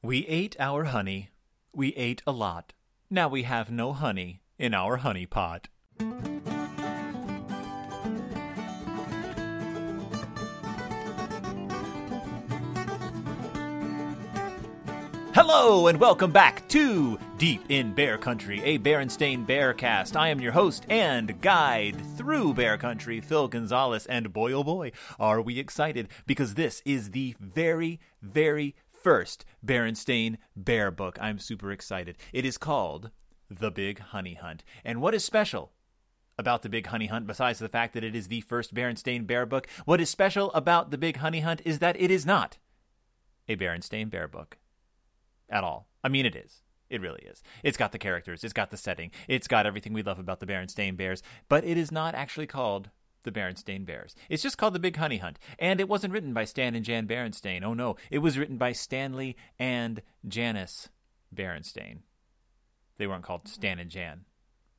We ate our honey. We ate a lot. Now we have no honey in our honey pot. Hello and welcome back to Deep in Bear Country, a Berenstain Bearcast. I am your host and guide through Bear Country, Phil Gonzalez, and boy oh boy, are we excited because this is the very, very first Berenstain Bear book. I'm super excited. It is called The Big Honey Hunt. And what is special about The Big Honey Hunt besides the fact that it is the first Berenstain Bear book? What is special about The Big Honey Hunt is that it is not a Berenstain Bear book at all. I mean, it is. It really is. It's got the characters, it's got the setting, it's got everything we love about the Berenstain Bears, but it is not actually called the Berenstain Bears. It's just called The Big Honey Hunt. And it wasn't written by Stan and Jan Berenstain. Oh no, it was written by Stanley and Janice Berenstain. They weren't called Stan and Jan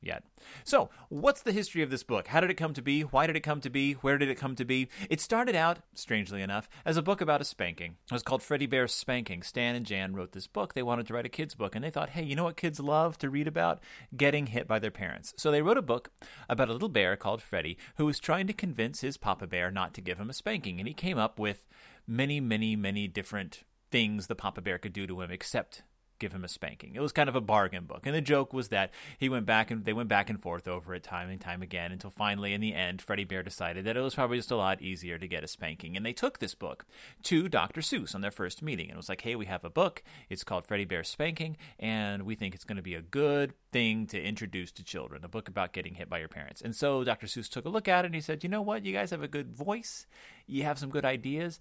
yet. So, what's the history of this book? How did it come to be? Why did it come to be? Where did it come to be? It started out, strangely enough, as a book about a spanking. It was called Freddie Bear's Spanking. Stan and Jan wrote this book. They wanted to write a kids' book, and they thought, hey, you know what kids love to read about? Getting hit by their parents. So they wrote a book about a little bear called Freddie who was trying to convince his papa bear not to give him a spanking. And he came up with many, many, many different things the papa bear could do to him, except give him a spanking. It was kind of a bargain book. And the joke was that he went back and they went back and forth over it time and time again until finally in the end Freddie Bear decided that it was probably just a lot easier to get a spanking. And they took this book to Dr. Seuss on their first meeting and was like, "Hey, we have a book. It's called Freddie Bear Spanking and we think it's going to be a good thing to introduce to children, a book about getting hit by your parents." And so Dr. Seuss took a look at it and he said, "You know what? You guys have a good voice. You have some good ideas,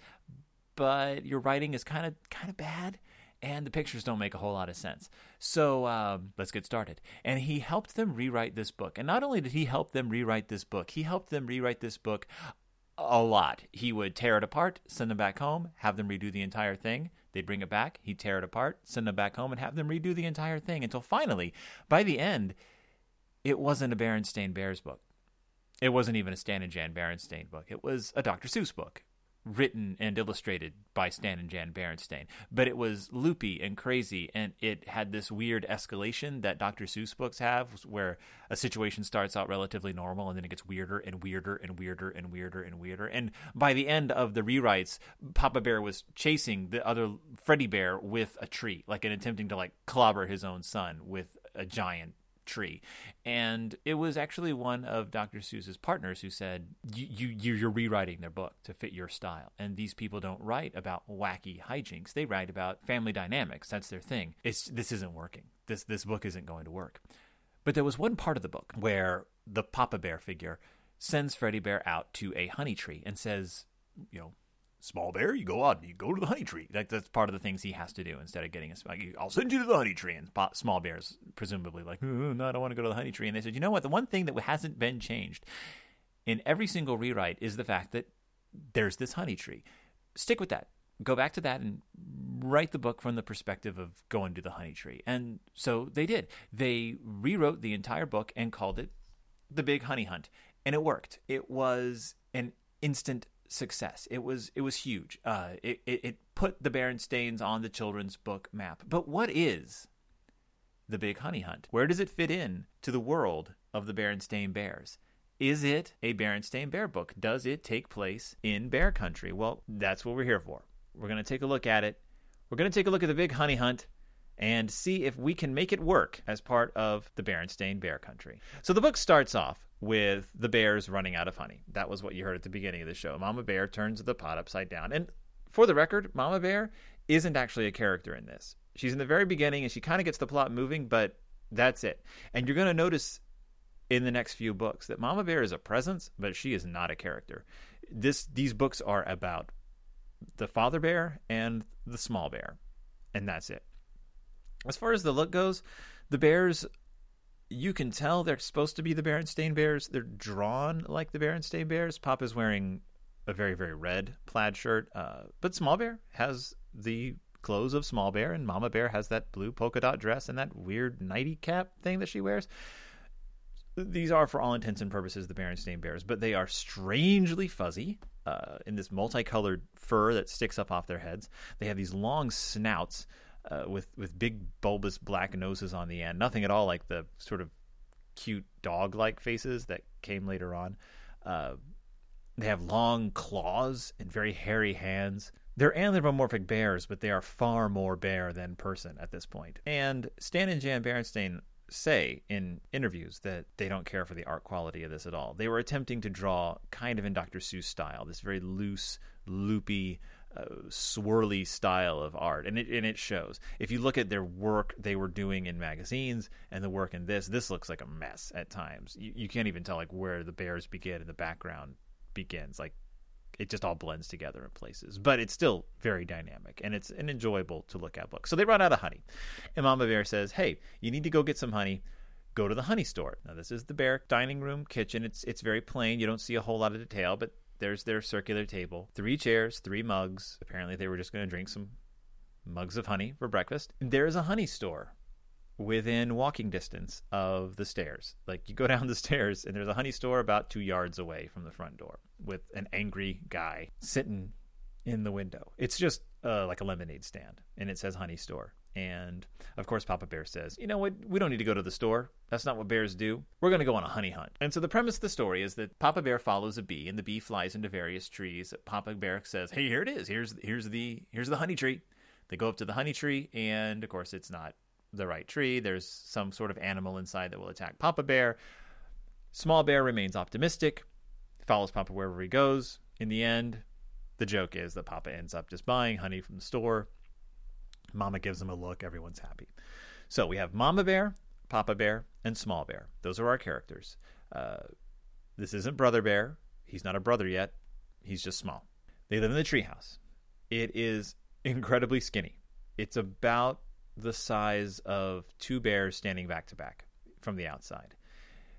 but your writing is kind of kind of bad." And the pictures don't make a whole lot of sense. So um, let's get started. And he helped them rewrite this book. And not only did he help them rewrite this book, he helped them rewrite this book a lot. He would tear it apart, send them back home, have them redo the entire thing. They'd bring it back, he'd tear it apart, send them back home, and have them redo the entire thing until finally, by the end, it wasn't a Berenstain Bears book. It wasn't even a Stan and Jan Berenstain book. It was a Dr. Seuss book written and illustrated by Stan and Jan Berenstain. But it was loopy and crazy, and it had this weird escalation that Dr. Seuss books have, where a situation starts out relatively normal and then it gets weirder and weirder and weirder and weirder and weirder. And by the end of the rewrites, Papa Bear was chasing the other Freddy Bear with a tree, like and attempting to like clobber his own son with a giant tree. And it was actually one of Dr. Seuss's partners who said, you, you, You're rewriting their book to fit your style. And these people don't write about wacky hijinks, they write about family dynamics. That's their thing. It's, this isn't working. This, this book isn't going to work. But there was one part of the book where the Papa Bear figure sends Freddy Bear out to a honey tree and says, You know, small bear, you go out and you go to the honey tree. Like that's part of the things he has to do instead of getting a. Like, I'll send you to the honey tree. And small bears presumably like, no, I don't want to go to the honey tree. And they said, you know what? The one thing that hasn't been changed in every single rewrite is the fact that there's this honey tree. Stick with that. Go back to that and write the book from the perspective of going to the honey tree. And so they did. They rewrote the entire book and called it The Big Honey Hunt. And it worked. It was an instant success. It was it was huge. Uh, it, it, it put the Berenstains on the children's book map. But what is the Big Honey Hunt? Where does it fit in to the world of the Berenstain Bears? Is it a Berenstain Bear book? Does it take place in Bear Country? Well, that's what we're here for. We're going to take a look at it. We're going to take a look at the Big Honey Hunt and see if we can make it work as part of the Berenstain Bear Country. So the book starts off with the bears running out of honey. That was what you heard at the beginning of the show. Mama Bear turns the pot upside down. And for the record, Mama Bear isn't actually a character in this. She's in the very beginning and she kind of gets the plot moving, but that's it. And you're going to notice in the next few books that Mama Bear is a presence, but she is not a character. This these books are about the father bear and the small bear, and that's it. As far as the look goes, the bears you can tell they're supposed to be the Berenstain Bears. They're drawn like the Berenstain Bears. Pop is wearing a very, very red plaid shirt, uh, but Small Bear has the clothes of Small Bear, and Mama Bear has that blue polka dot dress and that weird nighty cap thing that she wears. These are, for all intents and purposes, the Berenstain Bears, but they are strangely fuzzy uh, in this multicolored fur that sticks up off their heads. They have these long snouts uh, with with big bulbous black noses on the end. Nothing at all like the sort of cute dog like faces that came later on. Uh, they have long claws and very hairy hands. They're anthropomorphic bears, but they are far more bear than person at this point. And Stan and Jan Berenstain say in interviews that they don't care for the art quality of this at all. They were attempting to draw kind of in Dr. Seuss style, this very loose, loopy, swirly style of art, and it and it shows. If you look at their work they were doing in magazines and the work in this, this looks like a mess at times. You, you can't even tell like where the bears begin and the background begins. Like it just all blends together in places, but it's still very dynamic and it's an enjoyable to look at book. So they run out of honey, and Mama Bear says, "Hey, you need to go get some honey." Go to the honey store. Now this is the bear dining room kitchen. It's it's very plain. You don't see a whole lot of detail, but there's their circular table. Three chairs, three mugs. Apparently, they were just going to drink some mugs of honey for breakfast. And There's a honey store within walking distance of the stairs. Like you go down the stairs, and there's a honey store about two yards away from the front door with an angry guy sitting in the window. It's just uh, like a lemonade stand, and it says honey store. And of course, Papa Bear says, You know what? We don't need to go to the store. That's not what bears do. We're going to go on a honey hunt. And so the premise of the story is that Papa Bear follows a bee, and the bee flies into various trees. Papa Bear says, Hey, here it is. Here's, here's, the, here's the honey tree. They go up to the honey tree, and of course, it's not the right tree. There's some sort of animal inside that will attack Papa Bear. Small Bear remains optimistic, follows Papa wherever he goes. In the end, the joke is that Papa ends up just buying honey from the store Mama gives them a look. Everyone's happy. So we have Mama Bear, Papa Bear, and Small Bear. Those are our characters. Uh, this isn't Brother Bear. He's not a brother yet. He's just small. They live in the treehouse. It is incredibly skinny. It's about the size of two bears standing back to back from the outside.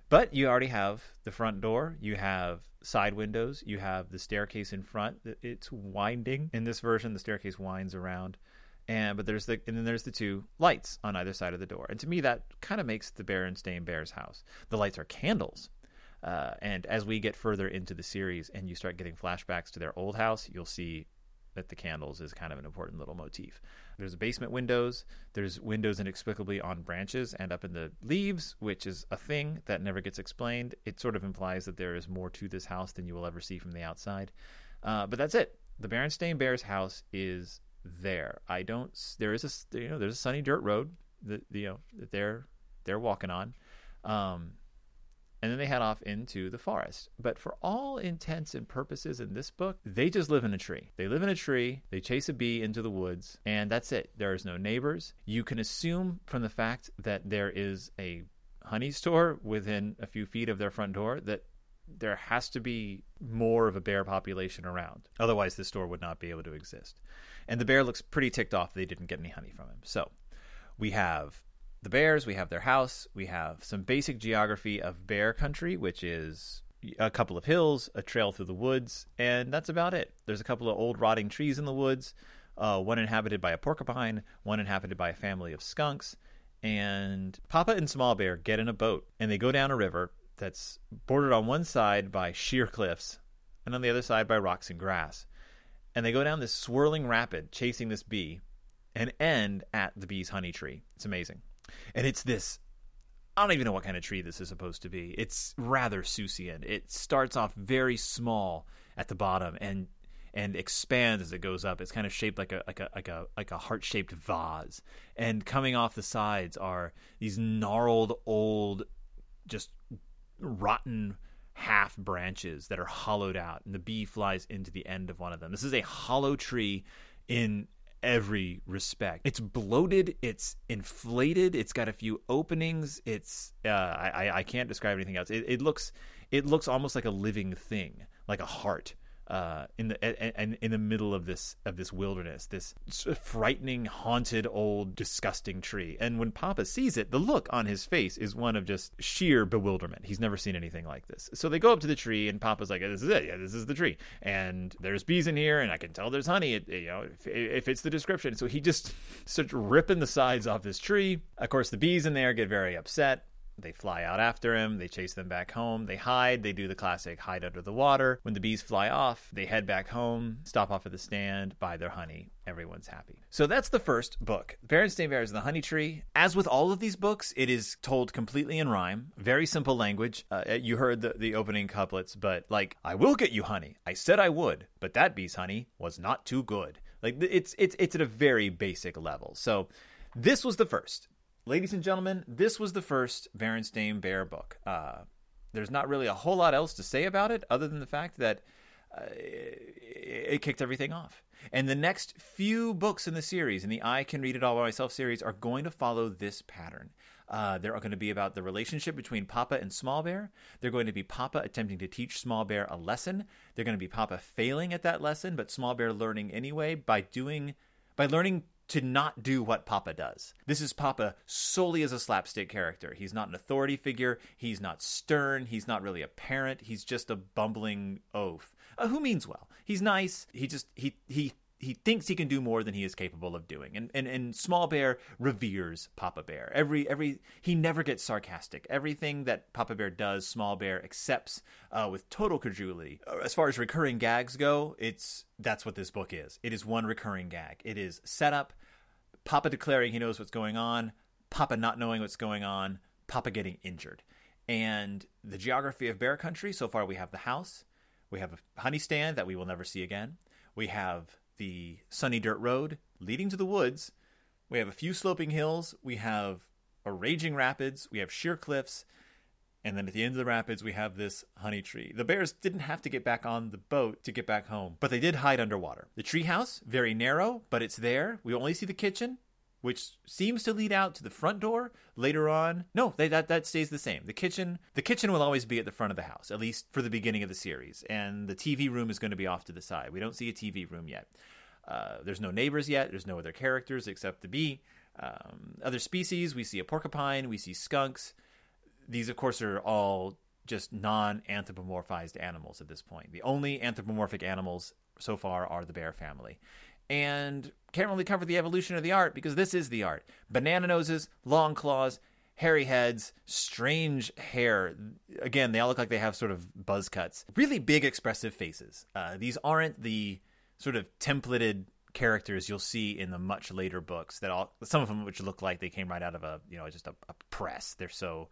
But you already have the front door, you have side windows, you have the staircase in front. It's winding. In this version, the staircase winds around and but there's the and then there's the two lights on either side of the door. And to me, that kind of makes the Berenstain Bears house. The lights are candles. Uh, and as we get further into the series and you start getting flashbacks to their old house, you'll see that the candles is kind of an important little motif. There's basement windows. There's windows inexplicably on branches and up in the leaves, which is a thing that never gets explained. It sort of implies that there is more to this house than you will ever see from the outside. Uh, but that's it. The Berenstain Bears house is there. I don't. There is a you know there's a sunny dirt road that you know that they're they're walking on, um, and then they head off into the forest. But for all intents and purposes in this book, they just live in a tree. They live in a tree. They chase a bee into the woods, and that's it. There is no neighbors. You can assume from the fact that there is a honey store within a few feet of their front door that there has to be more of a bear population around. Otherwise, this store would not be able to exist. And the bear looks pretty ticked off they didn't get any honey from him. So we have the bears, we have their house, we have some basic geography of bear country, which is a couple of hills, a trail through the woods, and that's about it. There's a couple of old rotting trees in the woods, uh, one inhabited by a porcupine, one inhabited by a family of skunks. And Papa and Small Bear get in a boat and they go down a river that's bordered on one side by sheer cliffs and on the other side by rocks and grass and they go down this swirling rapid chasing this bee and end at the bee's honey tree. It's amazing. And it's this I don't even know what kind of tree this is supposed to be. It's rather Seussian. It starts off very small at the bottom and and expands as it goes up. It's kind of shaped like a like a like a like a heart shaped vase. And coming off the sides are these gnarled old, just rotten half branches that are hollowed out, and the bee flies into the end of one of them. This is a hollow tree in every respect. It's bloated, it's inflated, it's got a few openings. It's uh, I I can't describe anything else. It, it looks it looks almost like a living thing, like a heart uh, in the and in the middle of this of this wilderness, this frightening, haunted, old, disgusting tree. And when Papa sees it, the look on his face is one of just sheer bewilderment. He's never seen anything like this. So they go up to the tree, and Papa's like, "This is it. Yeah, this is the tree." And there's bees in here, and I can tell there's honey. It, you know, if, if it's the description. So he just starts ripping the sides off this tree. Of course, the bees in there get very upset They fly out after him. They chase them back home. They hide. They do the classic hide under the water. When the bees fly off, they head back home, stop off at the stand, buy their honey. Everyone's happy. So that's the first book, Berenstain Bears and the Honey Tree. As with all of these books, it is told completely in rhyme, very simple language. Uh, you heard the, the opening couplets, but like, I will get you honey. I said I would, but that bee's honey was not too good. Like it's it's it's at a very basic level. So this was the first ladies and gentlemen, this was the first Berenstain Bear book. Uh, there's not really a whole lot else to say about it other than the fact that uh, it, it kicked everything off. And the next few books in the series, in the I Can Read It All by Myself series, are going to follow this pattern. Uh, they're going to be about the relationship between Papa and Small Bear. They're going to be Papa attempting to teach Small Bear a lesson. They're going to be Papa failing at that lesson, but Small Bear learning anyway by doing by learning to not do what Papa does. This is Papa solely as a slapstick character. He's not an authority figure. He's not stern. He's not really a parent. He's just a bumbling oaf uh, who means well. He's nice. He just he he he thinks he can do more than he is capable of doing. And, and and Small Bear reveres Papa Bear. Every every he never gets sarcastic. Everything that Papa Bear does, Small Bear accepts uh, with total credulity. Uh, as far as recurring gags go, it's that's what this book is. It is one recurring gag. It is setup, Papa declaring he knows what's going on, Papa not knowing what's going on, Papa getting injured. And the geography of bear country, so far we have the house, we have a honey stand that we will never see again. We have the sunny dirt road leading to the woods. We have a few sloping hills. We have a raging rapids. We have sheer cliffs. And then at the end of the rapids, we have this honey tree. The bears didn't have to get back on the boat to get back home, but they did hide underwater. The treehouse, very narrow, but it's there. We only see the kitchen which seems to lead out to the front door later on. No, they, that that stays the same. The kitchen, the kitchen will always be at the front of the house, at least for the beginning of the series, and the TV room is going to be off to the side. We don't see a TV room yet. Uh, there's no neighbors yet. There's no other characters except the bee. Um, other species, we see a porcupine, we see skunks. These, of course, are all just non-anthropomorphized animals at this point. The only anthropomorphic animals so far are the bear family and can't really cover the evolution of the art because this is the art. Banana noses, long claws, hairy heads, strange hair. Again, they all look like they have sort of buzz cuts. Really big, expressive faces. Uh, these aren't the sort of templated characters you'll see in the much later books that all some of them which look like they came right out of a you know just a, a press. They're so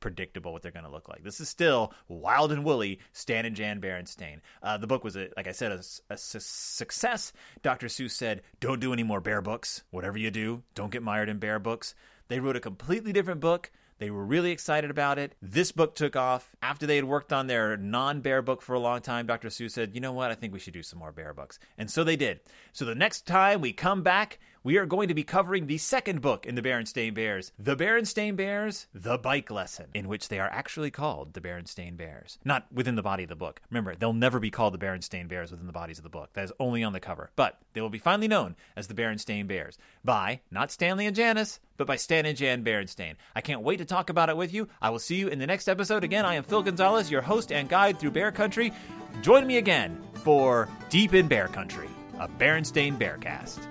predictable what they're going to look like. This is still wild and woolly Stan and Jan Berenstain. Uh, the book was, a, like I said, a, a su- success. Dr. Seuss said, "Don't do any more bear books. Whatever you do, don't get mired in bear books." They wrote a completely different book they were really excited about it. This book took off. After they had worked on their non bear book for a long time, Dr. Seuss said, You know what? I think we should do some more bear books. And so they did. So the next time we come back, we are going to be covering the second book in the Berenstain Bears, The Berenstain Bears, The Bike Lesson, in which they are actually called the Berenstain Bears. Not within the body of the book. Remember, they'll never be called the Berenstain Bears within the bodies of the book. That is only on the cover. But they will be finally known as the Berenstain Bears by not Stanley and Janice, but by Stan and Jan Berenstain. I can't wait to talk about it with you. I will see you in the next episode. Again, I am Phil Gonzalez, your host and guide through Bear Country. Join me again for Deep in Bear Country, a Berenstain Bearcast.